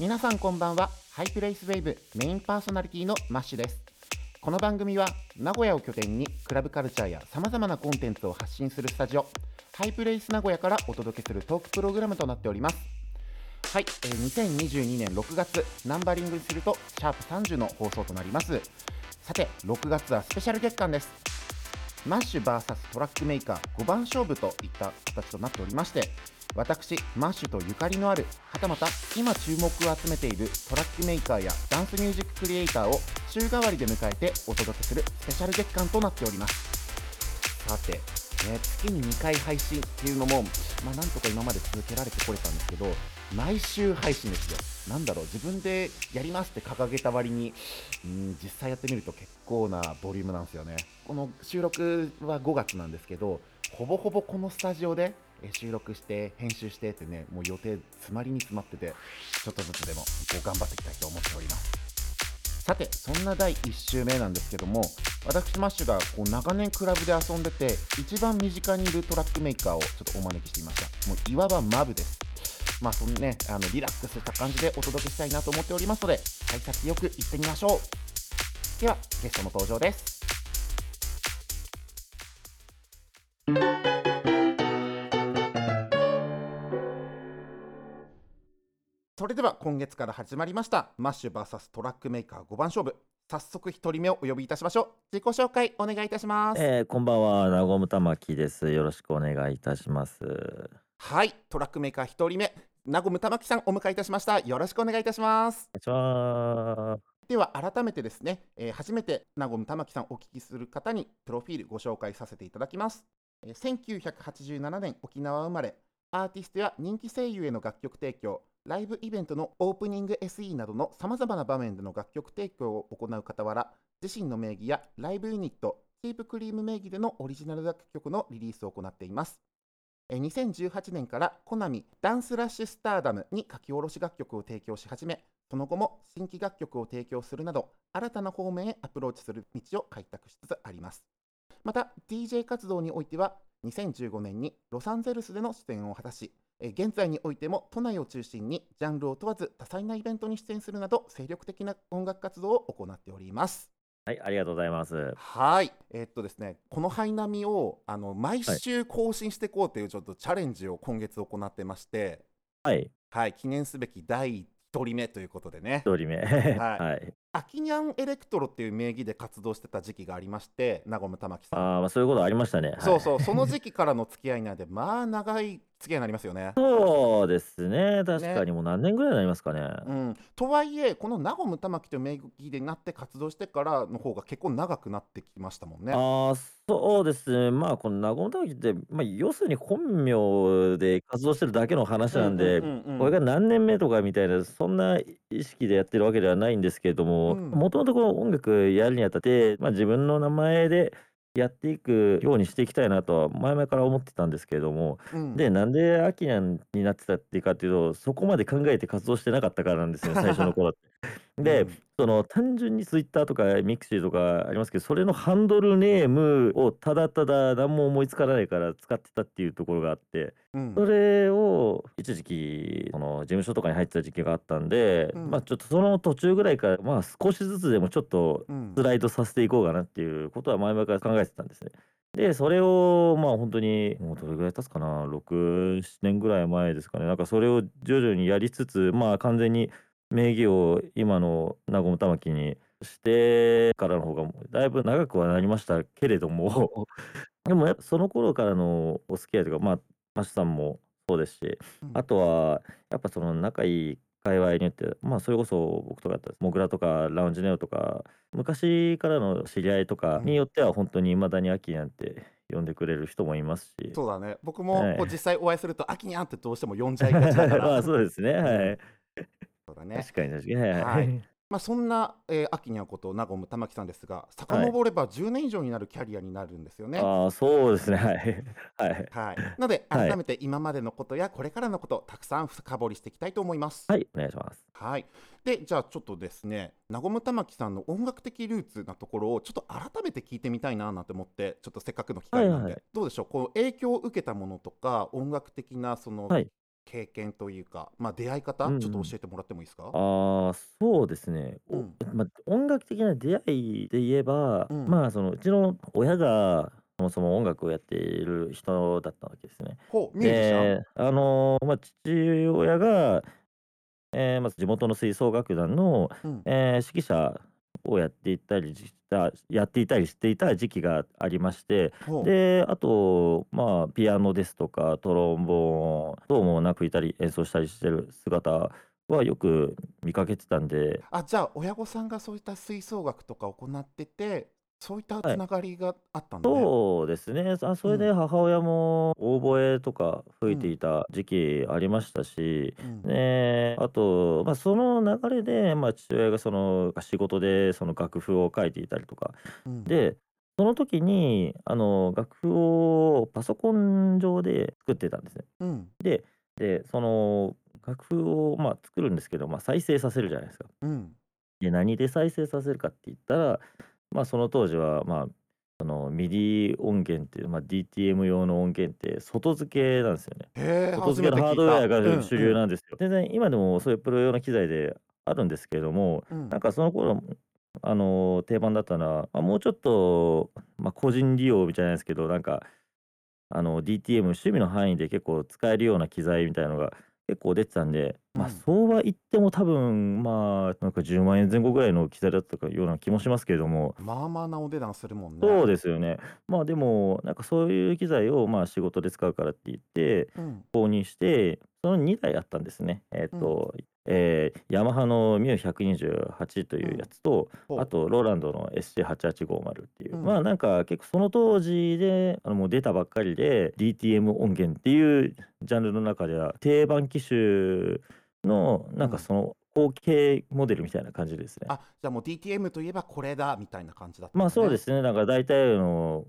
皆さんこんばんは。ハイプレイスウェーブメインパーソナリティのマッシュです。この番組は名古屋を拠点にクラブカルチャーやさまざまなコンテンツを発信するスタジオハイプレイス名古屋からお届けするトークプログラムとなっております。はい、えー2022年6月ナンバリングするとシャープ30の放送となります。さて6月はスペシャル月間です。マッシュ VS トラックメーカー5番勝負といった形となっておりまして私マッシュとゆかりのあるはたまた今注目を集めているトラックメーカーやダンスミュージッククリエイターを週替わりで迎えてお届けするスペシャル月間となっております。さて、ね、月に2回配信っていうのも、まあ、なんとか今まで続けられてこれたんですけど毎週配信ですよ。なんだろう自分でやりますって掲げた割にうん実際やってみると結構なボリュームなんですよね。この収録は5月なんですけどほぼほぼこのスタジオで収録して編集してってねもう予定詰まりに詰まっててちょっとずつでもこう頑張っていきたいと思っております。さてそんな第1週目なんですけども私マッシュがこう長年クラブで遊んでて一番身近にいるトラックメーカーをちょっとお招きしてみました。もういわばマブです。まあそのねあのリラックスした感じでお届けしたいなと思っておりますので幸先よく行ってみましょう。ではゲストの登場です。それでは今月から始まりましたマッシュ VS トラックメーカー5番勝負。早速1人目をお呼びいたしましょう。自己紹介お願いいたします、えー、こんばんは、なごむたまきです。よろしくお願いいたします。はいトラックメーカー1人目なごむたまきさんお迎えいたしました。よろしくお願いいたします。では改めてですね、えー初めてなごむたまきさんお聞きする方にプロフィールご紹介させていただきます、えー1987年沖縄生まれアーティストや人気声優への楽曲提供ライブイベントのオープニング SE などのさまざまな場面での楽曲提供を行う傍ら自身の名義やライブユニットチープクリーム名義でのオリジナル楽曲のリリースを行っています。2018年からコナミダンスラッシュスターダムに書き下ろし楽曲を提供し始めその後も新規楽曲を提供するなど新たな方面へアプローチする道を開拓しつつあります。また DJ 活動においては2015年にロサンゼルスでの出演を果たしえー現在においても都内を中心にジャンルを問わず多彩なイベントに出演するなど精力的な音楽活動を行っておりますはい、ありがとうございます。はい、えーっとですね、このハイナミをあの毎週更新していこうというちょっとチャレンジを今月行ってまして、はい、はい、記念すべき第1人目ということでね、一人目。はい。アキニャンエレクトロっていう名義で活動してた時期がありまして、なごむたまきさん。ああ、そういうことありましたね。はいそうそう、その時期からの付き合いなんで、まあ長い付き合いになりますよね。そうですね。確かにもう何年ぐらいになりますかね。うん、とはいえ、このなごむたまきという名義でなって活動してからの方が結構長くなってきましたもんね。ああ、そうですね。まあ、このなごむたまきって、まあ、要するに本名で活動してるだけの話なんで、これが何年目とかみたいな、そんな意識でやってるわけではないんですけれども、うんもともとこの音楽やるにあたって、まあ、自分の名前でやっていくようにしていきたいなとは前々から思ってたんですけれども、うんで、なんでアキニャンになってたっていうかっていうと、そこまで考えて活動してなかったからなんですよ、最初の頃って。で、うん。その単純にツイッターとか mixi とかありますけど、それのハンドルネームをただただ何も思いつかないから使ってたっていうところがあって、うん。それを一時期、その事務所とかに入ってた時期があったんで、うん。まあちょっとその途中ぐらいから、まあ少しずつでもちょっとうん。スライドさせていこうかなっていうことは前々から考えてたんですね。で、それをまあ本当に、もうどれぐらい経つかな、6、7年ぐらい前ですかね。なんかそれを徐々にやりつつ、まあ完全に名義を今のなごむたまきにしてからの方がだいぶ長くはなりましたけれども、でもその頃からのお付き合いというか、まあ、マッシュさんもそうですし、うんあとはやっぱその仲いい界隈によって、まあそれこそ僕とかだったらモグラとかラウンジネオとか、昔からの知り合いとかによっては本当に未だにアキなんて呼んでくれる人もいますし。そうだね僕もはいこう実際お会いすると「あきにゃん」ってどうしても呼んじゃいがちだか まあらそうですね。はい。そうだね確かに確かに。はいははいい。まあそんな、えー、あきにゃんことなごむたまきさんですが遡れば10年以上になるキャリアになるんですよね。ああ、そうですね。はい。はい。はい、なのではい改めて今までのことやこれからのことたくさん深掘りしていきたいと思います。はい、お願いします。はい、でじゃあちょっとですねなごむたまきさんの音楽的ルーツなところをちょっと改めて聞いてみたいななんて思ってちょっとせっかくの機会なんで、はいはいどうでしょう？こう影響を受けたものとか音楽的なその、はい経験というか、まあ、出会い方、うんちょっとうん。教えてもらってもいいですか？ああ、そうですね。おうん。ま、音楽的な出会いで言えば、うん。まあ、その、うちの親がそもそも音楽をやっている人だったわけですね。ほう、ミュージシャンで、あの、ま、父親が、ええ、まず地元の吹奏楽団の、うん。ええ、指揮者をやっていたりしたやっていたりしていた時期がありまして。で、あと、まあ、ピアノですとか、トロンボーン等もな吹いたり演奏したりしてる姿はよく見かけてたんであ、じゃあ、親御さんがそういった吹奏楽とか行ってて、そういったはい。つながりがあったんだね。そうですね。あ、そうれでん。母親もオーボエとか吹いてうん。いた時期ありましたし、うん。で、あと、ま、その流れで、ま、父親がその、仕事でその楽譜を書いていたりとか、うん。で、その時に、あの、楽譜をパソコン上で作ってたんですね。うん。でで、その楽譜を、ま、作るんですけど、ま、再生させるじゃないですか。うん。で、何で再生させるかって言ったら、ま、その当時は、まあ、その、MIDI 音源っていう、ま、DTM 用の音源って外付けなんですよね。外付けのハードウェた。アがうん主うん。流なんですよ。全然今でもそういうプロ用の機材であるんですけれども、うん。なんかその頃、あの、定番だったのは、ま、もうちょっと、ま、個人利用みたいなんですけど、なんか、あの、DTM 趣味の範囲で結構使えるような機材みたいのが結構出てたんで、ま、うん。そうは言っても多分、まあ、なんか10万円前後ぐらいの機材だったかような気もしますけれどもまあまあなお値段するもんね。そうですよね。ま、でも、なんかそういう機材を、ま、仕事で使うからって言ってうん。購入して、その2台あったんですね。えっうん。と、ええ、ヤマハの MIU128 とう。いうんやつと、ほう。あとローランドの SC8850 っていうう、ん。まあ、なんか結構その当時で、あの、もう出たばっかりで、DTM 音源っていうジャンルの中では定番機種の、なんかうん。その後継モデルみたいな感じですね。あ、じゃあもう DTM といえばこれだみたいな感じだったまあ。そうですね。なんか大体の、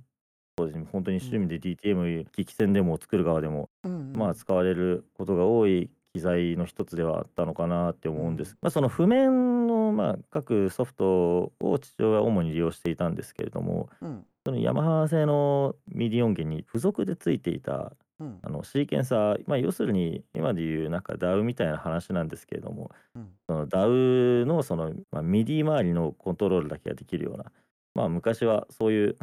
そうですね、ほんとにうん。趣味で DTM 機器専でも作る側でも、うんうまあ、ん。使われることが多い機材の一つではあったのかなってう思うんです。ん。ま、その譜面の、まあ、各ソフトを父親は主に利用していたんですけれども、うん。そのヤマハ製の MIDI 音源に付属で付いていた、うん。あの、シーケンサー、ま、要するに今でいうなんか DAW みたいな話なんですけれども、うん。その DAW のその、ま、MIDI 周りのコントロールだけができるような、まあ、昔はそういう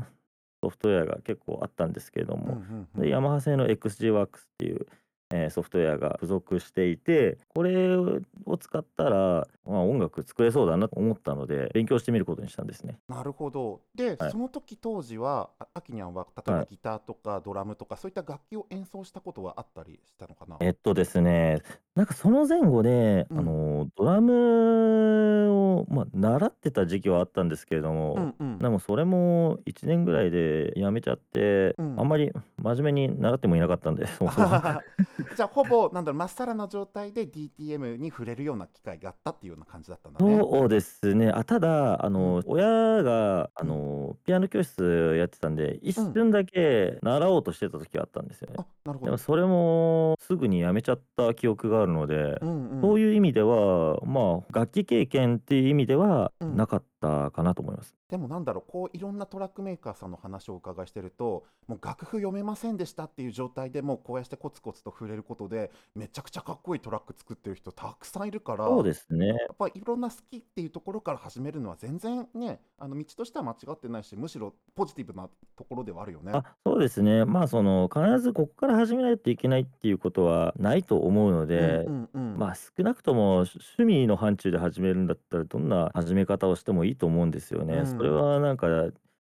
ソフトウェアが結構あったんですけれどうんうも、んうで、ヤん。マハ製の XG-WORKS っていう、ええ、ソフトウェアが付属していて、これを使ったら、まあ、音楽作れそうだなと思ったので、勉強してみることにしたんですね。なるほど。で、はい。その時当時は、あアキニャンは例えはい。ばギターとかドラムとかそういった楽器を演奏したことはあったりしたのかな？えっとですね、なんかその前後で、あうん。の、ドラムを、ま、習ってた時期はあったんですけれどうも、んうん。でもそれも1年ぐらいで辞めちゃって、うん。あんまり真面目に習ってもいなかったんで、そもそも。じゃあ、ほぼなんだろう、まっさらな状態で DTM に触れるような機会があったっていうような感じだったんだね。そうですね。あ、ただ、あうん。の、親が、あうん。の、ピアノ教室やってたんで、一うん。瞬だけ習おうとしてた時があったんですよね。あ、なるほど。でもそれもすぐに辞めちゃった記憶があるので、うんうん。そういう意味では、まあ、楽器経験っていう意味ではうん。なかったかなと思います。でもなんだろう、こういろんなトラックメーカーさんの話をお伺いしてると、もう楽譜読めませんでしたっていう状態でもこうやってコツコツと触れることで、めちゃくちゃかっこいいトラック作ってる人たくさんいるから、そうですね。やっぱいろんな好きっていうところから始めるのは全然ね、あの道としては間違ってないし、むしろポジティブなところではあるよね。あ、そうですね。まあ、その、必ずここから始めないといけないっていうことはないと思うのうんで、うんうん。まあ、少なくともし趣味の範疇で始めるんだったら、どんな始め方をしてもいいと思うんですようね。それん。はなんか、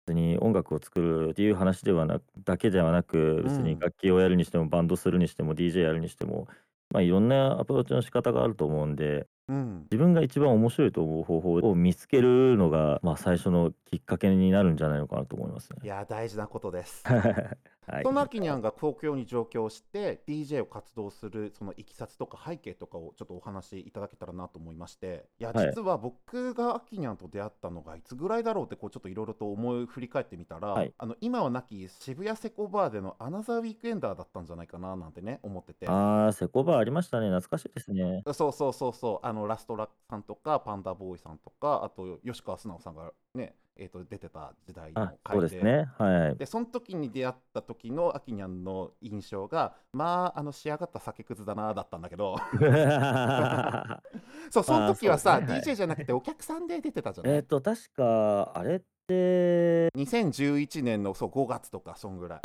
別に音楽を作るっていう話ではなだけではなく、う別にん。楽器をやるにしても、バンドするにしても、DJ やるにしても、まあ、いろんなアプローチの仕方があると思うんで、うん。自分が一番面白いと思う方法を見つけるのが、まあ、最初のきっかけになるんじゃないのかなと思いますね。いや、大事なことです。はい。そのアキニャンが東京に上京して DJ を活動するそのいきさつとか背景とかをちょっとお話しいただけたらなと思いましていやはい。実は僕がアキニャンと出会ったのがいつぐらいだろうってこうちょっといろいろと思い振り返ってみたら、はい。あの今はなき渋谷セコバーでのアナザーウィークエンダーだったんじゃないかななんてね思っててああ、セコバーありましたね。懐かしいですね。そうそうそうそうあのラストラさんとかパンダボーイさんとかあと吉川素直さんがねえー、と出てた時代あ、の回で。そうですね。はい。でその時に出会った時のアキニャンの印象がまああの仕上がった酒くずだなだったんだけど。そうその時はさ、ね。はい。DJ じゃなくてお客さんで出てたじゃない？えっと、確か、あれって、2011年のそう5月とかそんぐらい。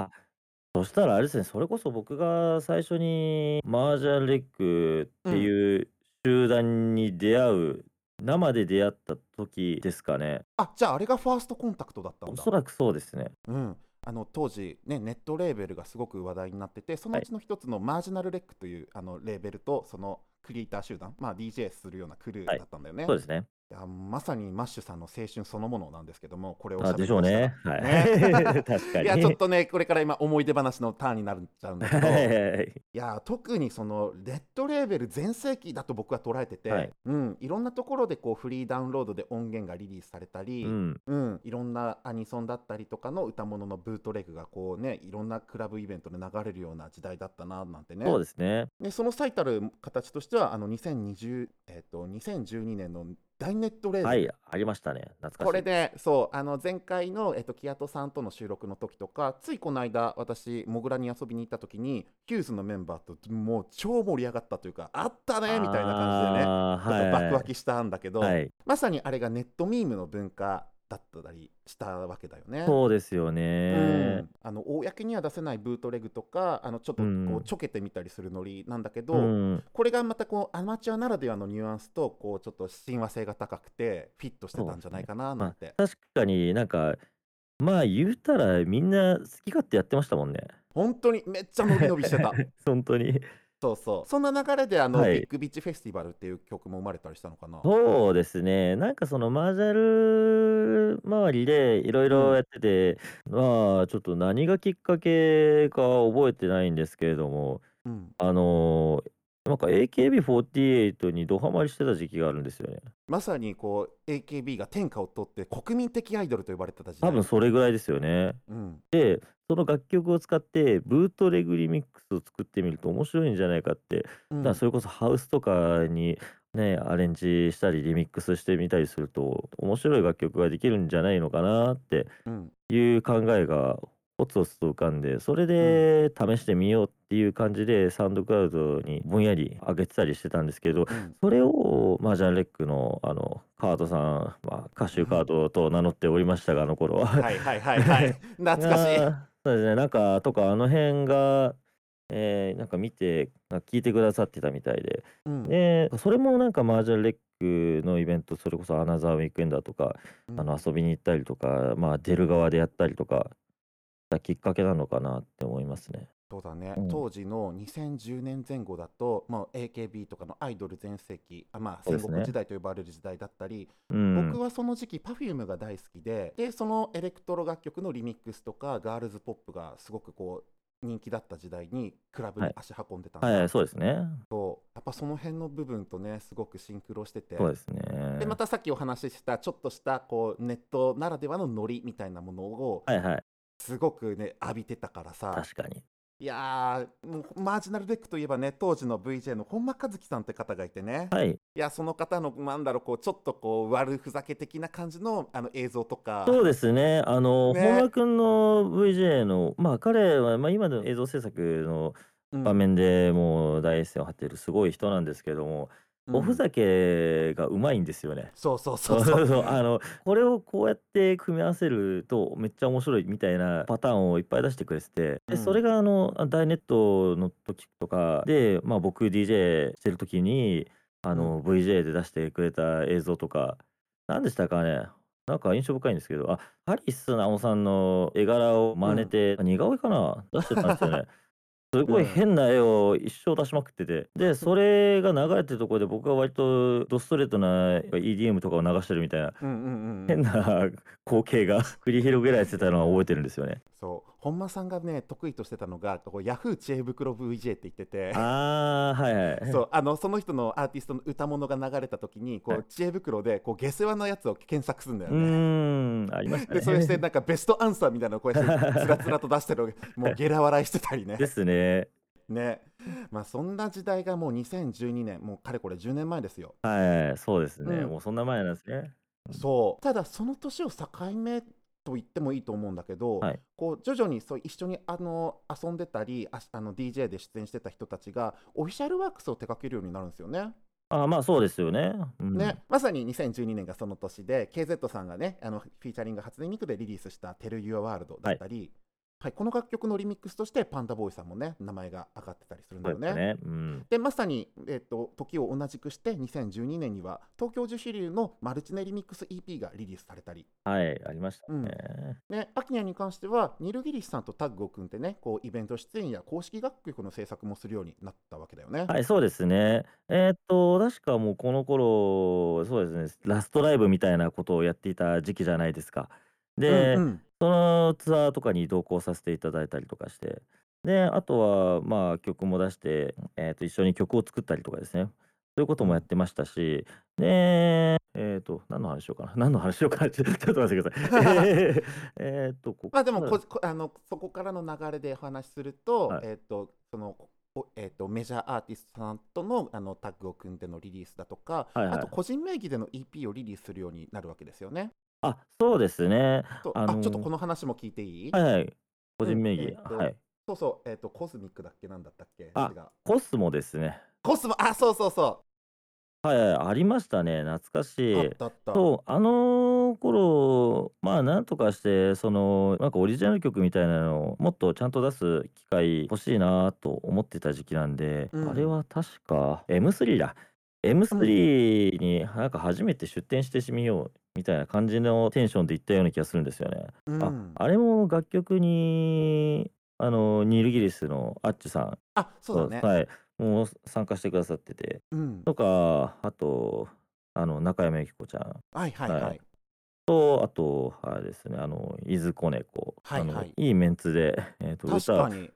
そしたらあれですね、それこそ僕が最初にマージャンレックっていう集団に出会う、生で出会った時ですかね。あじゃああれがファーストコンタクトだったんだおそらくそうですね。うん、あの当時、ね、ネットレーベルがすごく話題になっててそのうちの一つのマージナルレックというあのレーベルとそのクリエイター集団、まあ、DJ するようなクルーだったんだよね、そうですね。いやまさにマッシュさんの青春そのものなんですけどもこれをしょうね。はい。ね 確かに。いやちょっとねこれから今思い出話のターンになっちゃうんだけどはいや特にそのレッドレーベル全盛期だと僕は捉えてて、はいうん、いろんなところでこうフリーダウンロードで音源がリリースされたり、うん。うん、いろんなアニソンだったりとかの歌物のブートレグがこうねいろんなクラブイベントで流れるような時代だったななんてねそうですね。でその最たる形としてはあの2020、えっと2012年の大ネットレーベル、はい、ありましたね。懐かしい。これでそうあの前回の、えっと、キアトさんとの収録の時とかついこの間私モグラに遊びに行った時にヒューズのメンバーともう超盛り上がったというかあったねみたいな感じでねあーちょっと爆湧はきしたんだけど、い。はい。まさにあれがネットミームの文化だったりしたわけだよね。そうですようねん。、あの公には出せないブートレグとかあのちょっとこうちょけてみたりするノリなんだけど、うん。これがまたこうアマチュアならではのニュアンスとこうちょっと親和性が高くてフィットしてたんじゃないかななんて、確かになんか、まあ言うたらみんな好き勝手やってましたもんね。本当にめっちゃ伸び伸びしてた 本当に。そうそう。そんな流れであの、はい。ビッグビッチフェスティバルっていう曲も生まれたりしたのかな？そうですね。なんかそのマージャル周りでいろいろやってて、まあちょっと何がきっかけか覚えてないんですけれども、うん、あのーなんか AKB48 にドハマりしてた時期があるんですよね。まさにこう AKB が天下を取って国民的アイドルと呼ばれてた時代。多分それぐらいですよね。うん、で、その楽曲を使ってブートレグリミックスを作ってみると面白いんじゃないかって、うん。だそれこそハウスとかにね、アレンジしたりリミックスしてみたりすると面白い楽曲ができるんじゃないのかなってうん。いう考えがポツポツと浮かんでそれで試してみようっていう感じでサウンドクラウドにぼんやり上げてたりしてたんですけどうん。それをマージャンレックのあのカードさん、まあ、歌手カードと名乗っておりましたがあの頃は。はいはいはいはい。懐かしいそうですね。なんかとかあの辺が、えーなんか見て聞いてくださってたみたいで。うん。でそれもなんかマージャンレックのイベントそれこそアナザーウィークエンダーとかうん。あの遊びに行ったりとか、まあ、出る側でやったりとかきっかけなのかなって思いますね。そうだね、うん。当時の2010年前後だと、まあ、AKB とかのアイドル全盛期あ、まあ、戦国時代と呼ばれる時代だったり、うん、僕はその時期 Perfume が大好きででそのエレクトロ楽曲のリミックスとかガールズポップがすごくこう人気だった時代にクラブにはい。足運んでたんだ、はいそうですね。そう。やっぱその辺の部分とねすごくシンクロしてて。そうですね。でまたさっきお話ししたちょっとしたこうネットならではのノリみたいなものをはいはい。すごくね浴びてたからさ。確かにいやーもうマージナルデックといえばね当時の VJ の本間和樹さんって方がいてね、はい。いやその方のなんだろうこうちょっとこう悪ふざけ的な感じのあの映像とか。そうですね。あの、ね。本間君の VJ のまあ彼は、まあ、今の映像制作のうん。場面でもう第一線を張っているすごい人なんですけども、うんおふざけがうまいんですよね。そうそうそうそう。そう。あのこれをこうやって組み合わせるとめっちゃ面白いみたいなパターンをいっぱい出してくれててうん。でそれがあのダイネットの時とかで、まあ、僕 DJ してる時にあの、VJ で出してくれた映像とか何でしたかね。なんか印象深いんですけどあハリス直さんの絵柄を真似て、似顔絵かな。出してたんですよね。すごい変な絵を一生出しまくってて。でそれが流れてるところで僕は割とドストレートな EDM とかを流してるみたいな。うんうんうんうん。変な光景が 繰り広げられてたのは覚えてるんですよね。そう本間さんがね得意としてたのがこうヤフー知恵袋 VJ って言っててあーはいはい。そうあのその人のアーティストの歌物が流れた時にこう、はい知恵袋でこう下世話なやつを検索するんだようね。ーんありましたね。でそれしてなんかベストアンサーみたいなのをこうやってつらつらと出してる もうゲラ笑いしてたりねで。すね。ねまあそんな時代がもう2012年もうかれこれ10年前ですよ。はいそうですね、うんもうそんな前なんですね。そうただその年を境目と言ってもいいと思うんだけど、はいこう徐々にそう一緒にあの遊んでたりああの DJ で出演してた人たちがオフィシャルワークスを手掛けるようになるんですよね。あまあそうですよね。うん、ね、まさに2012年がその年で KZ さんがねあのフィーチャリング初音ミクでリリースした「Tell Your World」だったり、はいこの楽曲のリミックスとしてパンダボーイさんもね名前が上がってたりするんだよね。ですね。うん。でまさに、えっと時を同じくして2012年には東京樹脂流のマルチネリミックス EP がリリースされたり、はい、ありましたうんね。ね、アキニャに関してはニルギリスさんとタッグを組んでねこうイベント出演や公式楽曲の制作もするようになったわけだよね。はい、そうですね。えーっと、確かもうこの頃、そうですね、ラストライブみたいなことをやっていた時期じゃないですか。で、うんうんそのツアーとかに同行させていただいたりとかして、で、あとは、まあ、曲も出して、えーっと、一緒に曲を作ったりとかですね、そういうこともやってましたし、で、えーっと、何の話しようかな。何の話しようかな。ちょっと待ってください。えっと、こまあでもこあのそこからの流れでお話しすると,、はいえっとそのおえっとメジャーアーティストさんとのあのタッグを組んでのリリースだとか、はいはいあと個人名義での EP をリリースするようになるわけですよね。あ、そうですね。とあのーあちょっとこの話も聞いていい、はいはい。個人名義。うんえーっとはい。そうそう、えっとコスミックだっけ？なんだったっけ？あコスモですね。コスモあそうそうそはいはい、ありましたね。懐かしう、あっい。たあった。そう、あの頃、まあ、なんとかして、その、なんかオリジナル曲みたいなのをもっとちゃんと出す機会欲しいなと思ってた時期なんで、うんあれは確か M3 だ。M3 になんか初めて出展してみようみたいな感じのテンションで行ったような気がするんですよね。うん、ああれも楽曲に、あの、ニルギリスのアッチュさん、あそうだね。はい、もう参加してくださってて、うん、とか、あと、あの、中山由紀子ちゃん。はいはいはい。はい。と、あと、あれですね、あの、伊豆子猫、あのはい。はいいいメンツで、えーと確歌かに。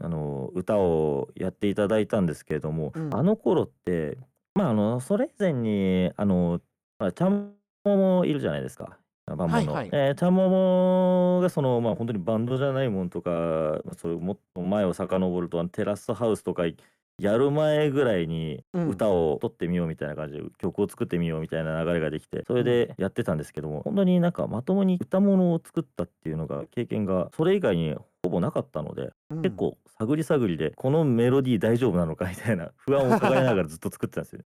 あの歌をやっていただいたんですけれども、うん。あの頃って、まあ、あのそれ以前に、あの、まあちゃんももいるじゃないですか。バンモンの、はいはい。えーちゃんももがその、まあ、本当にバンドじゃないもんとか、まあそういうもっと前を遡ると、あのテラスハウスとかやる前ぐらいにうん。歌を取ってみようみたいな感じで、曲を作ってみようみたいな流れができて、それでやってたんですけども、本当になんかまともに歌物を作ったっていうのが、経験がそれ以外にほぼなかったので、うん。結構探り探りで、このメロディー大丈夫なのかみたいな不安を抱えながらずっと作ってたんですよ。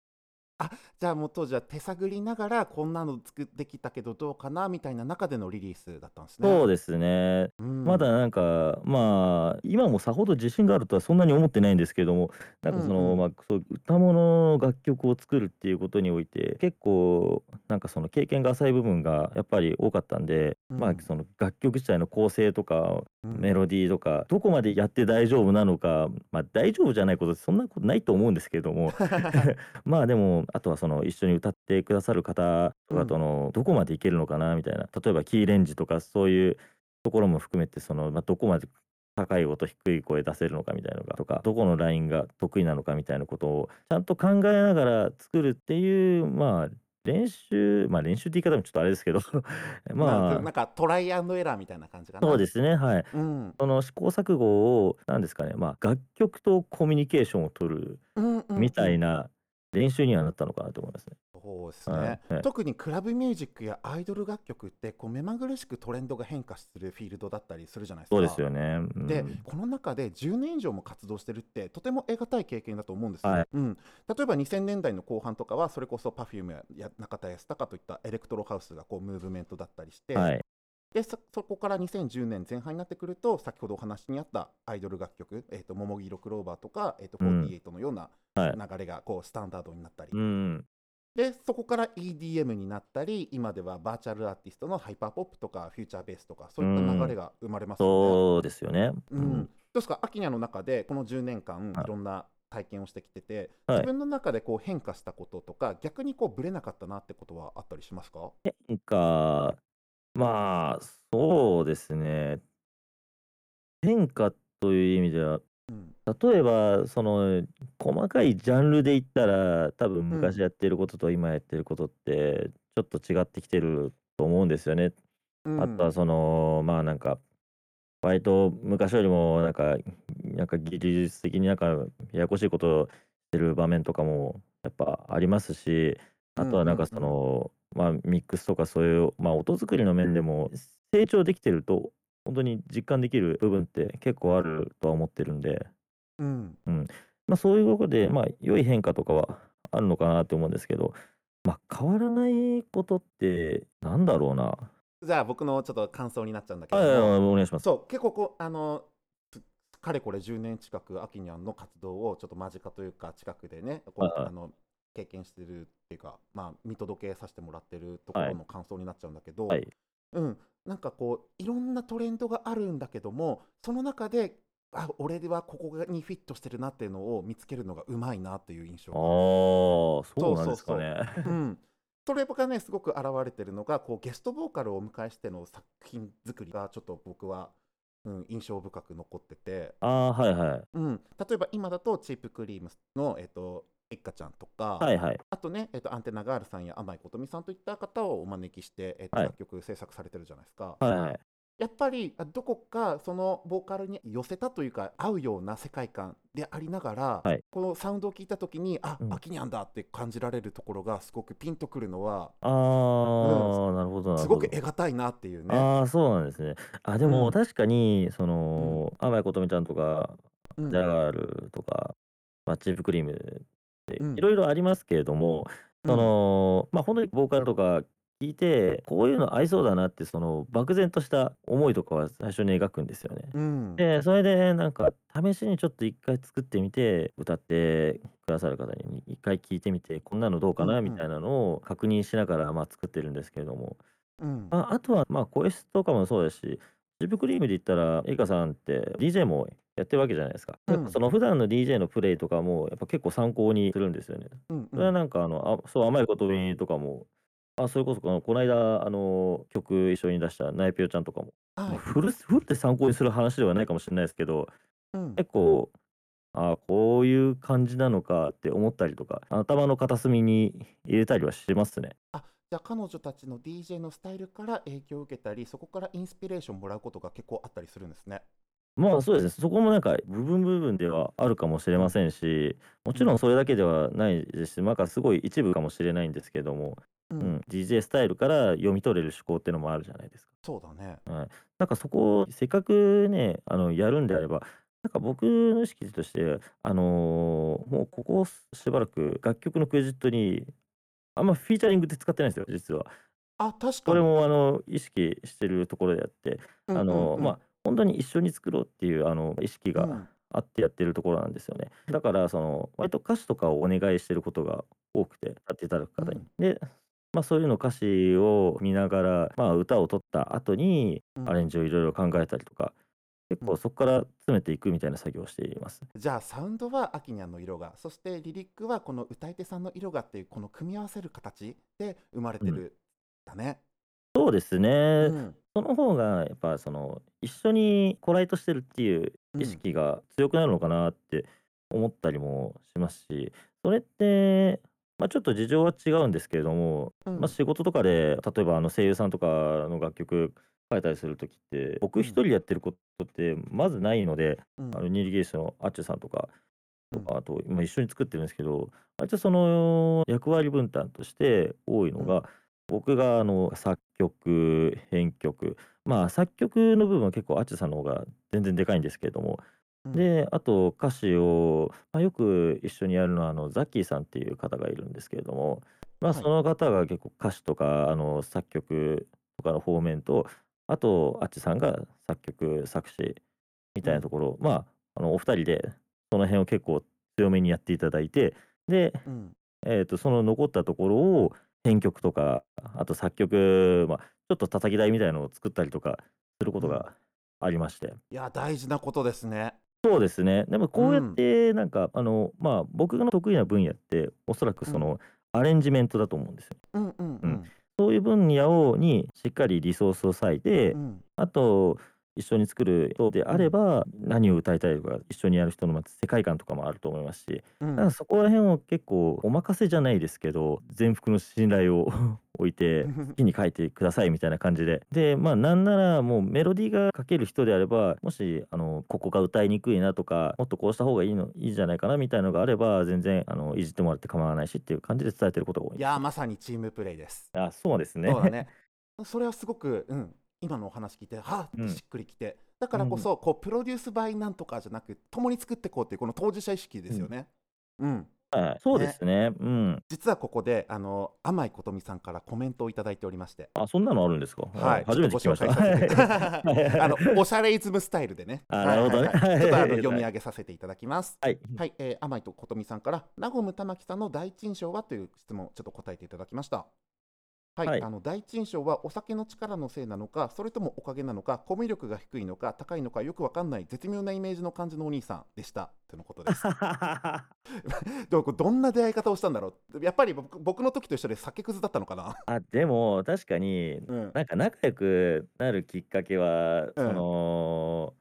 じゃあもう当時は手探りながらこんなの作ってきたけどどうかなみたいな中でのリリースだったんですね。そうですね。うん。まだなんか、まあ、今もさほど自信があるとはそんなに思ってないんですけども、なんかその、うんうんまあ、そう歌物の楽曲を作るっていうことにおいて、結構、なんかその経験が浅い部分がやっぱり多かったんで、うん。まあ、その楽曲自体の構成とか、うん。メロディーとか、どこまでやって大丈夫なのか、まあ、大丈夫じゃないことってそんなことないと思うんですけども、まあでも、あとはその一緒に歌ってくださる方とかとの、どこまでいけるのかなみたいな、例えばキーレンジとかそういうところも含めて、その、まあ、どこまで高い音、低い声出せるのかみたいなのがとか、どこのラインが得意なのかみたいなことをちゃんと考えながら作るっていう、まあ、練習、まあ練習って言い方もちょっとあれですけど、まあ、なんかトライアンドエラーみたいな感じかな。そうですね、はい。うんその試行錯誤を、なんですかね、まあ、楽曲とコミュニケーションを取るみたいな練習にはなったのかなと思いますね。そうですね、はいはい特にクラブミュージックやアイドル楽曲ってこう目まぐるしくトレンドが変化するフィールドだったりするじゃないですか。そうですよね。うんでこの中で10年以上も活動してるってとても得難い経験だと思うんですよ、はいうん、例えば2000年代の後半とかはそれこそ Perfume やや中田康隆といったエレクトロハウスがこうムーブメントだったりして、はい。でそそこから2010年前半になってくると先ほどお話にあったアイドル楽曲「えー、と桃色クローバー」とか「えー、とうん。48」のようなはい。流れがこうスタンダードになったり、うん。でそこから EDM になったり今ではバーチャルアーティストのハイパーポップとかフューチャーベースとかそういった流れが生まれますよね。そうですよね。うん。どうですか？アキニャの中でこの10年間はい。いろんな体験をしてきてて、はい。自分の中でこう変化したこととか逆にこうブレなかったなってことはあったりしますか？変化、まあ、そうですね。変化という意味では、うん例えば、その、細かいジャンルで言ったら、多分昔やってることと今やってることって、ちょっと違ってきてると思うんですよね。うんあとはその、まあなんか、割と昔よりもなんか、なんか技術的になんかややこしいことをしてる場面とかもやっぱありますし、あとはなんかその、まあ、ミックスとかそういう、まあ、音作りの面でも成長できてると本当に実感できる部分って結構あるとは思ってるんで、うん。まあ、そういうところで、まあ、良い変化とかはあるのかなって思うんですけど、まあ、変わらないことってなんだろうな。じゃあ僕のちょっと感想になっちゃうんだけどあいやいやもお願いします。そう結構こうあのつかれこれ10年近くアキニャンの活動をちょっと間近というか近くでねこうあの経験してるっていうかまあ見届けさせてもらってるところの感想になっちゃうんだけど、はい。うん。なんかこういろんなトレンドがあるんだけどもその中であ俺はここにフィットしてるなっていうのを見つけるのがうまいなっていう印象ああがそうなんですかね。うん、それがねすごく現れてるのがこうゲストボーカルをお迎えしての作品作りがちょっと僕は、うん、印象深く残ってて、ああはいはい。うん、例えば今だとチープクリームの、えっとエッカちゃんとか、はいはい。あとね、えっとアンテナガールさんや甘井琴美さんといった方をお招きして、えっとはい楽曲制作されてるじゃないですか。はいはい。やっぱりあどこかそのボーカルに寄せたというか合うような世界観でありながら、はいこのサウンドを聞いた時にあ、うんアキニャンだって感じられるところがすごくピンとくるのはああ、なるほどなるほど。すごく得難いなっていうね。ああそうなんですね。あでうんも確かにその甘井琴美ちゃんとかうんジャガールとか、まあ、チープクリームいろいろありますけれども、そのまあ本当にボーカルとか聞いてこういうの合いそうだなってその漠然とした思いとかは最初に描くんですよね。うん。でそれでなんか試しにちょっと一回作ってみて歌ってくださる方に一回聞いてみてこんなのどうかうんうなん。みたいなのを確認しながらまあ作ってるんですけれども、うん。ああとはまあ声質とかもそうですしジップクリームで言ったらエイカさんって DJ もやってるわけじゃないですか、うん。その普段の DJ のプレイとかもやっぱ結構参考にするんですよね。うんそれはなんかあのあそう甘いことにとかもあそれこそこのこの間あの曲一緒に出したナイピオちゃんとかも、はい。まあフルフルで参考にする話ではないかもしれないですけどうん。結構あこういう感じなのかって思ったりとか頭の片隅に入れたりはしますね。あじゃあ彼女たちの DJ のスタイルから影響を受けたりそこからインスピレーションもらうことが結構あったりするんですね。まあそうですねそこもなんか部分部分ではあるかもしれませんしもちろんそれだけではないですしなんかすごい一部かもしれないんですけども、うんうん、DJ スタイルから読み取れる思考っていうのもあるじゃないですか。そうだね。なんかそこをせっかくねあのやるんであればなんか僕の意識としてあのーもうここしばらく楽曲のクレジットにあんまフィーチャリングって使ってないんですよ実は。あ確かに。これもあの意識してるところであって、うんあのまあ本当に一緒に作ろうっていうあの意識がうんあってやってるところなんですよね。だからその割と歌詞とかをお願いしてることが多くてやっていただく方に。でまあ、そういうの歌詞を見ながら、まあ、歌を取った後にうんアレンジをいろいろ考えたりとか、結構そこから詰めていくみたいな作業をしています。じゃあサウンドはアキニャンの色がそしてリリックはこの歌い手さんの色がっていうこの組み合わせる形で生まれてる、だね。そうですね、うん。その方がやっぱその一緒にコライトしてるっていう意識が強くなるのかなって思ったりもしますしそれって、まあ、ちょっと事情は違うんですけれども、うん。まあ、仕事とかで例えばあの声優さんとかの楽曲書いたりする時って僕一人やってることってまずないので、うん。あのニーリゲーションのアッチュさんとかうん。あと今一緒に作ってるんですけど割とその役割分担として多いのが、うん。僕があの作曲編曲まあ作曲の部分は結構アッチュさんの方が全然でかいんですけれども、うん。であと歌詞を、まあ、よく一緒にやるのはあのザッキーさんっていう方がいるんですけれども、まあ、はい。その方が結構歌詞とかあの作曲とかの方面とあとアッチさんが作曲作詞みたいなところ、まああのお二人でその辺を結構強めにやっていただいてで、うん。えー、とその残ったところを編曲とかあと作曲、まあ、ちょっと叩き台みたいなのを作ったりとかすることがありまして、いや大事なことですね。そうですね。でもこうやってなんか、あのまあ僕の得意な分野っておそらくそのアレンジメントだと思うんですよ。うんうん。うんそういう分野をにしっかりリソースを割いて、うん。あと一緒に作る人であれば、何を歌いたいとか、一緒にやる人の世界観とかもあると思いますし、うんだからそこら辺を結構お任せじゃないですけど、全幅の信頼を 置いて、好きに書いてくださいみたいな感じで。で、まあ、なんならもうメロディーが書ける人であれば、もしあの、ここが歌いにくいなとか、もっとこうした方がいいのいいんじゃないかなみたいなのがあれば、全然あの、いじってもらって構わないしっていう感じで伝えてることが多いいやーまさにチームプレイです。あ、そうですね。そうだね。それはすごく、うん、今のお話聞いて、はうんっしっくりきて、だからこそ、こうプロデュースバイなんとかじゃなく、共に作っていこうっていうこの当事者意識ですよね。うん、はい、そうですね。うん。実はここで、あの甘いことみさんからコメントをいただいておりまして。あ、そんなのあるんですか？はい、初めて聞きました。あのおしゃれイズムスタイルでね。あなるほどねはいはいはいちょっとあのはい読み上げさせていただきます。はい。はい、えー、甘いとことみさんから、ナゴム玉木さんの第一印象は？という質問、ちょっと答えていただきました。はい、はい。あの第一印象はお酒の力のせいなのか、それともおかげなのか、コミュ力が低いのか、高いのか、よくわかんない絶妙なイメージの感じのお兄さんでしたとのことです。どうどんな出会い方をしたんだろう？やっぱり僕僕の時と一緒で酒くずだったのかな、あ、でも確かに、うん、なんか仲良くなるきっかけは、うん。その、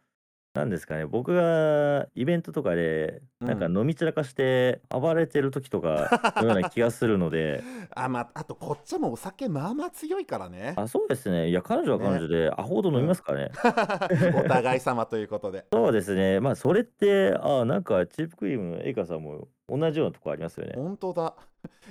なんですかね、僕がイベントとかで、なんかうん飲み散らかして暴れてる時とか のような気がするので、あ,、まあ、あとこっちもお酒まあまあ強いからね。あ、そうですね。いや、彼女は彼女でアホほど飲みますからね。お互い様ということで。そうですね。まあ、それって、あ、なんかチープクリームのエイカさんも同じようなとこありますよね。本当だ。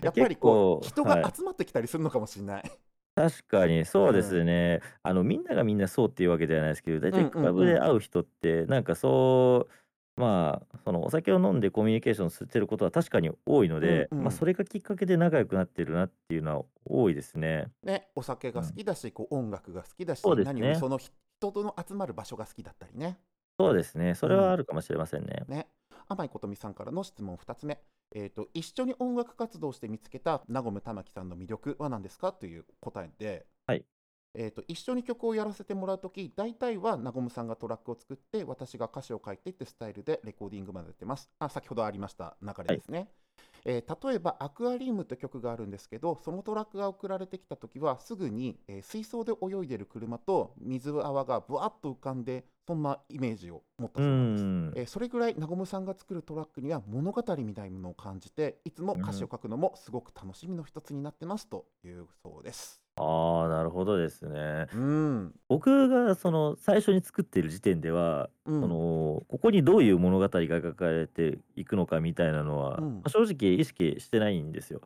やっぱりこう結人が集まってきたりするのかもしれない。確かにそうですね。あのみんながみんなそうっていうわけではないですけど、大うんうんうん体クラブで会う人って、なんかそう、まあ、そのお酒を飲んでコミュニケーションしてることは確かに多いので、うんうんまあ、それがきっかけで仲良くなってるなっていうのは多いですね。ね、お酒が好きだし、こう音楽が好きだし、そうですね何よりその人との集まる場所が好きだったりね。そうですね。それはあるかもしれませんね。ね。甘いことみさんからの質問2つ目。えー、と一緒に音楽活動をして見つけたナゴム玉木さんの魅力は何ですか？という答えで、はい。えー、と一緒に曲をやらせてもらうとき大体はナゴムさんがトラックを作って私が歌詞を書いてってスタイルでレコーディングまでやってます。あ先ほどありました流れですね、えー例えば「アクアリウム」という曲があるんですけどそのトラックが送られてきたときはすぐに、えー水槽で泳いでる車と水泡がぶわっと浮かんでそんなイメージを持ったうそうなんですん。えーそれぐらいなごむさんが作るトラックには物語みたいなものを感じていつも歌詞を書くのもすごく楽しみの一つになってますというそうです。ああ、なるほどですね。うん、僕がその最初に作っている時点では、うんそのここにどういう物語が描かれていくのかみたいなのは、うんまあ正直意識してないんですよ。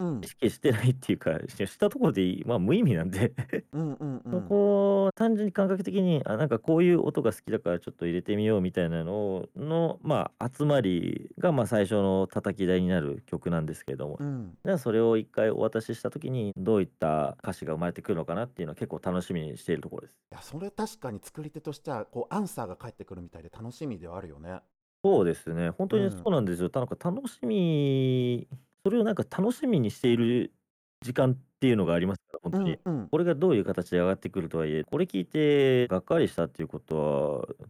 うん意識してないっていうか、ししたところでいいまあ無意味なんで、うんうんう そんこを単純に感覚的に、あ、なんかこういう音が好きだからちょっと入れてみようみたいなのの、まあ、集まりが、まあ、最初の叩き台になる曲なんですけども、うんじゃあそれを一回お渡しした時にどういった歌詞が生まれてくるのかなっていうのは結構楽しみにしているところです。いやそれ確かに作り手としてはこうアンサーが返ってくるみたいで楽しみではあるよね。そうですね。本当にうんそうなんですよ。たなんか楽しみそれをなんか楽しみにしている時間っていうのがありますから、本当に。うんうんこれがどういう形で上がってくるとはいえ、これ聞いてがっかりしたっていうことは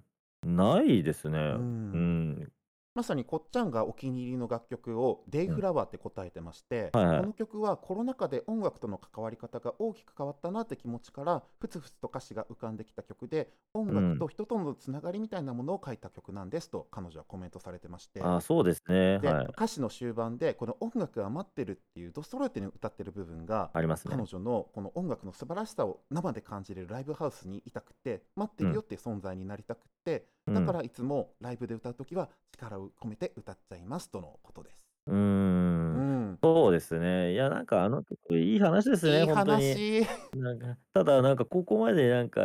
ないですね。ううんん。まさにこっちゃんがお気に入りの楽曲を「デイフラワー」って答えてまして、はいはいこの曲はコロナ禍で音楽との関わり方が大きく変わったなって気持ちからふつふつと歌詞が浮かんできた曲で音楽と人とのつながりみたいなものを書いた曲なんですと彼女はコメントされてまして。あ、そうですね。ではい。歌詞の終盤でこの音楽が待ってるっていうドストレートに歌ってる部分がありますね彼。女のこの音楽の素晴らしさを生で感じれるライブハウスにいたくて待ってるよっていう存在になりたくて、うんだからいつもライブで歌うときは力を込めて歌っちゃいますとのことです。うー。うんん、そうですね。いや、なんかあの曲いい話ですね、いい本当に。話。なんか、ただなんかここまでなんか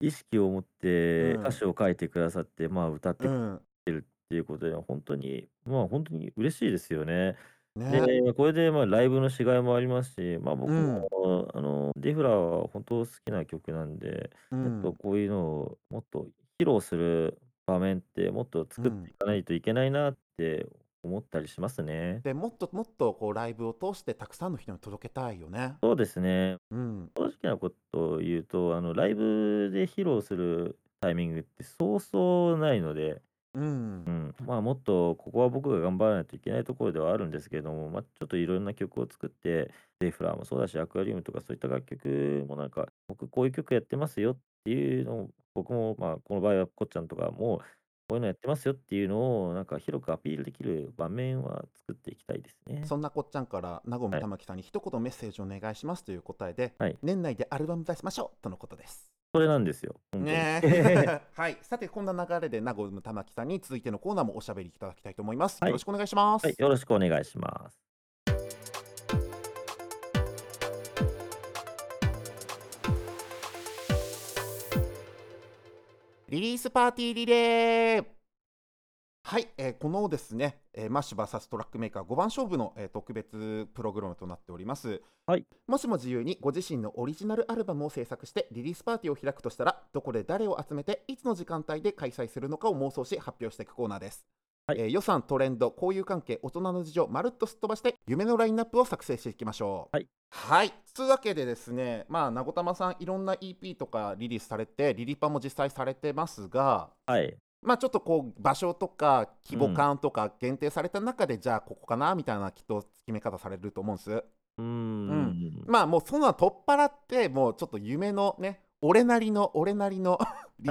意識を持ってうん歌詞を書いてくださって、まあ歌ってくうん、っていうことで、本当に、まあ本当に嬉しいですよね。ね、で、これでまあライブのしがいもありますし、まあ僕うんも、あの、デフラは本当好きな曲なんで、うんもっとこういうのをもっと披露する場面ってもっと作っていかないといけないなって思ったりしますね。でもっともっとこうライブを通してたくさんの人に届けたいよね。そうですね。うん、正直なことを言うと、あの、ライブで披露するタイミングってそうそうないので、うんう、ん、まあもっとここは僕が頑張らないといけないところではあるんですけれども、まあ、ちょっといろんな曲を作って、デイフラーもそうだし、アクアリウムとかそういった楽曲もなんか、僕こういう曲やってますよっっていうのを、僕も、まあ、この場合はこっちゃんとかも、こういうのやってますよっていうのを、なんか広くアピールできる場面は作っていきたいですね。そんなこっちゃんからなごむはいたまきさんに一言メッセージお願いしますという答えで、はい年内でアルバム出しましょうとのことです。それなんですよ。本当にねえ はい、さてこんな流れでなごむたまきさんに続いてのコーナーもおしゃべりいただきたいと思います。はいよろしくお願いします。はい、よろしくお願いします。リリースパーティーリレーはい、えーこのですね、えーマッシュ VS トラックメーカー5番勝負の、えー特別プログラムとなっております。はいもしも自由にご自身のオリジナルアルバムを制作してリリースパーティーを開くとしたら、どこで誰を集めて、いつの時間帯で開催するのかを妄想し発表していくコーナーです。はいえー予算、トレンド、交友関係、大人の事情、まるっとすっ飛ばして、夢のラインナップを作成していきましょう。はい。はい。つうわけでですね、まあ、なごたまさん、いろんな EP とかリリースされて、リリパも実際されてますが、はい。まあちょっとこう場所とか規模感とか限定された中で、じゃあここかなみたいなきっと決め方されると思うんです。うーん。まあもうそんなの取っ払ってもうちょっと夢のね俺なりの俺なりの リ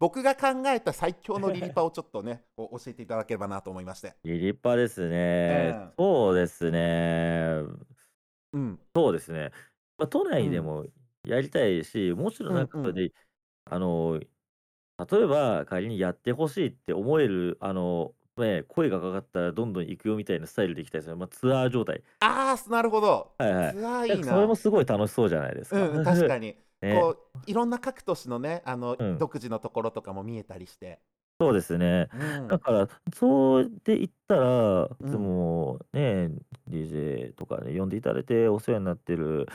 僕が考えた最強のリリパをちょっとね 教えていただければなと思いまして。リリッパですね。うんそうですね。うんそうですね。まあ、都内でもやりたいし、もちろんなんかうんうんで、あの、例えば仮にやってほしいって思える、あの、ね、声がかかったらどんどん行くよみたいなスタイルでいきたいですよ。まあ、ツアー状態。ああなるほど。はいはい。ツアーいいな。それもすごい楽しそうじゃないですか。うん確かに、ね、こういろんな各都市のねあの、うん独自のところとかも見えたりして。そうですね。うんだから、そうで言ったら、うんいつもね、DJ とかね、呼んでいただいてお世話になってる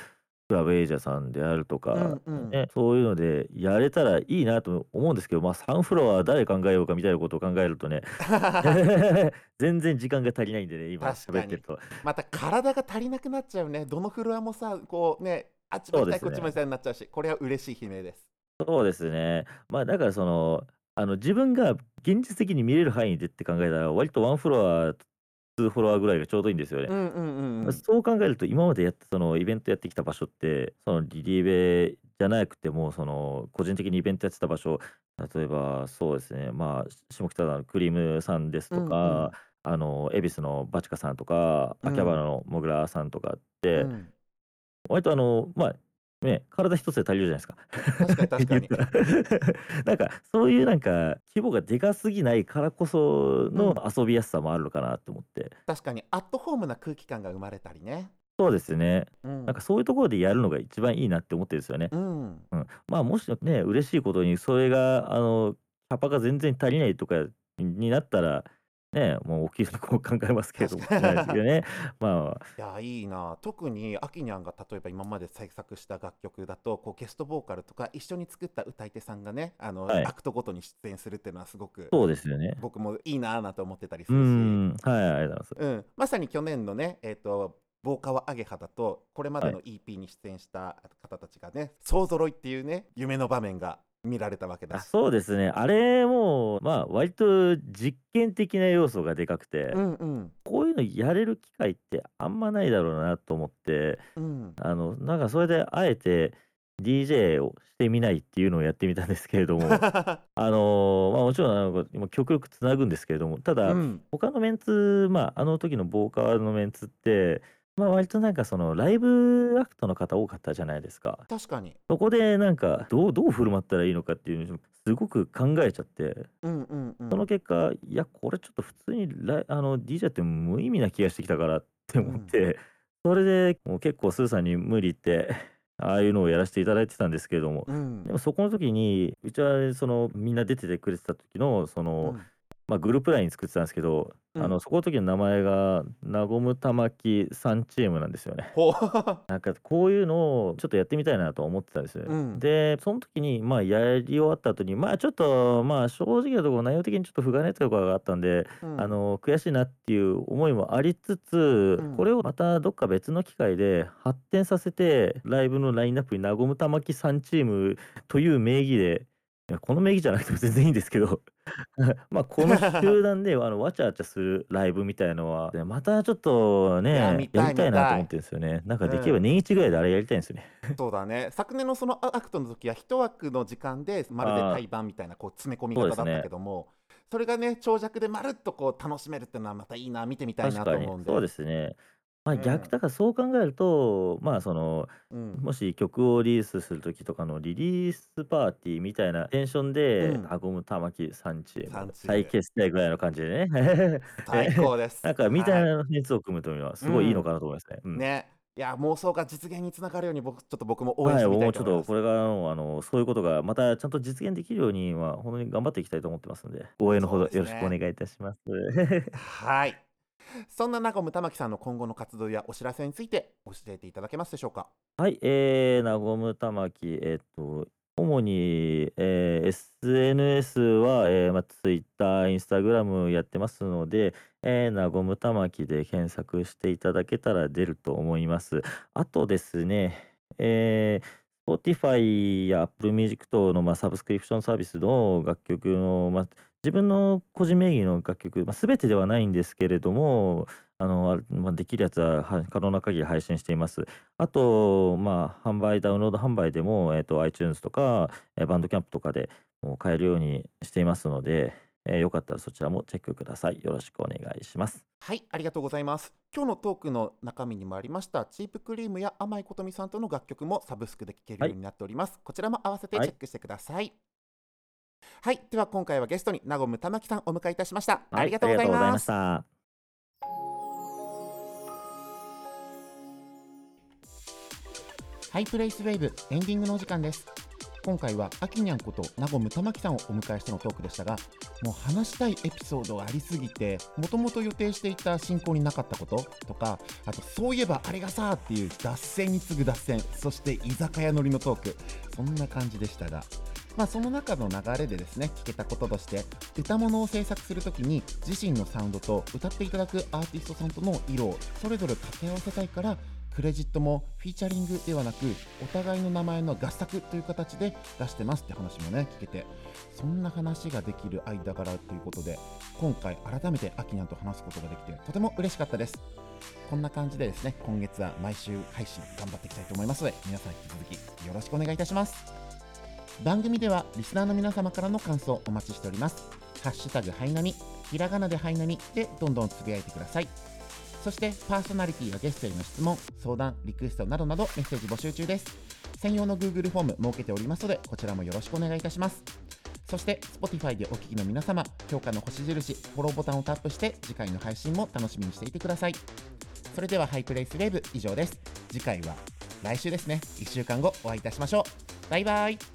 クラブエイジャーさんであるとか、うんうんね、そういうのでやれたらいいなと思うんですけど、まあ、3フロア誰考えようかみたいなことを考えるとね、全然時間が足りないんでね、今喋ってると。また体が足りなくなっちゃうね。どのフロアもさ、こうね、あっちも行きたい、こっちも行きたいになっちゃうし、これは嬉しい悲鳴です。そうですね。まあ、だからその、あの自分が現実的に見れる範囲でって考えたら、割と1フロア、2フロアぐらいがちょうどいいんですよね。うんうんうんうん。そう考えると今までやってそのイベントやってきた場所ってそのリリーベじゃなくてもその個人的にイベントやってた場所例えばそうですねまあ下北沢のクリームさんですとか、うんうんあの恵比寿のバチカさんとかうん秋葉原のモグラさんとかって、うん割とあのまあね体一つで足りるじゃないですか。確かに確かに。なんかそういうなんか規模がでかすぎないからこその遊びやすさもあるのかなと思って、確かにアットホームな空気感が生まれたりね。そうですねうんなんかそういうところでやるのが一番いいなって思ってるんですよね。うん。うん、まあもしね嬉しいことにそれがあのキャパが全然足りないとかになったらねもう大きいこう考えますけれどもいですけどね。まいやいいな。特にアキニャンが例えば今まで制作した楽曲だとこうゲストボーカルとか一緒に作った歌い手さんがねあの、はい。アクトごとに出演するっていうのはすごくあそうですよね。僕もいいなぁなんて思ってたりすうるし、んはいありがとうございます。うん、まさに去年のね、えー、とボーカワアゲハだとこれまでの EP に出演した方たちがね、総揃いっていうね夢の場面が見られたわけだ。そうですね。あれもまあ割と実験的な要素がでかくて、うんうん。こういうのやれる機会ってあんまないだろうなと思ってうん、あのなんかそれであえて DJ をしてみないっていうのをやってみたんですけれども あのまあもちろんなんか今極力つなぐんですけれどもただ、うん。他のメンツまああの時のボーカルのメンツってまあ割となんかそのライブアクトの方多かったじゃないですか。確かに。そこでなんかどうどう振る舞ったらいいのかっていうのをすごく考えちゃって。うんうんうん、その結果いやこれちょっと普通にライあの DJ って無意味な気がしてきたからって思って、それでもう結構スーさんに無理言ってああいうのをやらせていただいてたんですけれども。うん。でもそこの時にうちはそのみんな出ててくれてた時のその、うんまあ、グループライン作ってたんですけど、うんあのそこの時の名前がなごむたまき3チームなんですよね。ほう。なんかこういうのをちょっとやってみたいなと思ってたんですよね。うん。でその時にまあやり終わった後にまあちょっとまあ正直なところ内容的にちょっと不甲斐ないところがあったんで、うん。あの悔しいなっていう思いもありつつ、うん。これをまたどっか別の機会で発展させてライブのラインナップになごむたまき3チームという名義でいやこの名義じゃなくても全然いいんですけど まあ、この集団で、あの、わちゃわちゃするライブみたいのは、ね、またちょっといや、見ね、やたい見りたいなと。思ってるんですよね。なんかうできればん。年一ぐらいであれやりたいんですよね。そうだね。昨年のそのアアクトの時は一枠の時間でまるでああ、対バンみたいなこう詰め込みそうです方だったけね。ども、それがね、長尺でまるっとこう楽しめるっていうのはまたいいな、見てみたいなと確かに、そう思うんで。ですね。まあ、逆うん。だからそう考えると、まあ、その、うん。もし曲をリリースする時とかのリリースパーティーみたいなテンションうで、ん。ナゴム玉木3チーム産地で。再結成ぐらいの感じでね。最高です。なんかみたはいい。な熱を組むというのはすうん。ごいいいのかなと思いますね。うん。ね。いや、妄想が実現につながるように僕ちょっと僕も応援はい、してみたもうちょっいと思います。とこれからの、あの、そういうことがまたちゃんと実現できるようには、ほんとに頑張っていきたいと思ってますんで、応援のほそうですどよろしくお願ね。いいたします。はい。そんなナゴム玉木さんの今後の活動やお知らせについて教えていただけますでしょうか？はい、えー、ナゴム玉木、えっと、主に、えー SNS は、えーまあ、Twitter、Instagram やってますので、えー、ナゴム玉木で検索していただけたら出ると思います。あとですね、えー、Spotify や Apple Music 等の、まあ、サブスクリプションサービスの楽曲の、まあ、自分の個人名義の楽曲、まあ、全てではないんですけれども、あの、あまあ、できるやつはは可能な限り配信しています。あと、まあ、販売、ダウンロード販売でも、えっと、iTunes とか、えーバンドキャンプとかでもう買えるようにしていますので、えーよかったらそちらもチェックください。よろしくお願いします。はい、ありがとうございます。今日のトークの中身にもありました、チープクリームや甘いことみさんとの楽曲もサブスクで聴けるはい。ようになっております。こちらも合わせてはい。チェックしてください。はい、では今回はゲストにナゴム玉木さんお迎えいたしました。あはい、りがとうございありがとうございま。した。ハイプレイスウェーブエンディングのお時間です。今回はアキニャンことナゴム玉木さんをお迎えしてのトークでしたが、もう話したいエピソードがありすぎて、もともと予定していた進行になかったこととか、あとそういえばあれがさーっていう脱線に次ぐ脱線、そして居酒屋乗りのトーク、そんな感じでしたが、まあその中の流れでですね、聞けたこととして、歌物を制作するときに自身のサウンドと歌っていただくアーティストさんとの色をそれぞれ掛け合わせたいから、クレジットもフィーチャリングではなくお互いの名前の合作という形で出してますって話もね聞けてそんな話ができる間柄ということで今回改めてアキニャンと話すことができてとても嬉しかったです。こんな感じでですね今月は毎週配信頑張っていきたいと思いますので皆さん引き続きよろしくお願いいたします。番組ではリスナーの皆様からの感想をお待ちしておりますハッシュタグハイナミひらがなでハイナミでどんどんつぶやいてくださいそしてパーソナリティやゲストへの質問、相談、リクエストなどなどメッセージ募集中です。専用の Google フォーム設けておりますので、こちらもよろしくお願いいたします。そして Spotify でお聞きの皆様、評価の星印、フォローボタンをタップして次回の配信も楽しみにしていてください。それではハイプレイスウェーブ以上です。次回は来週ですね。1週間後お会いいたしましょう。バイバイ。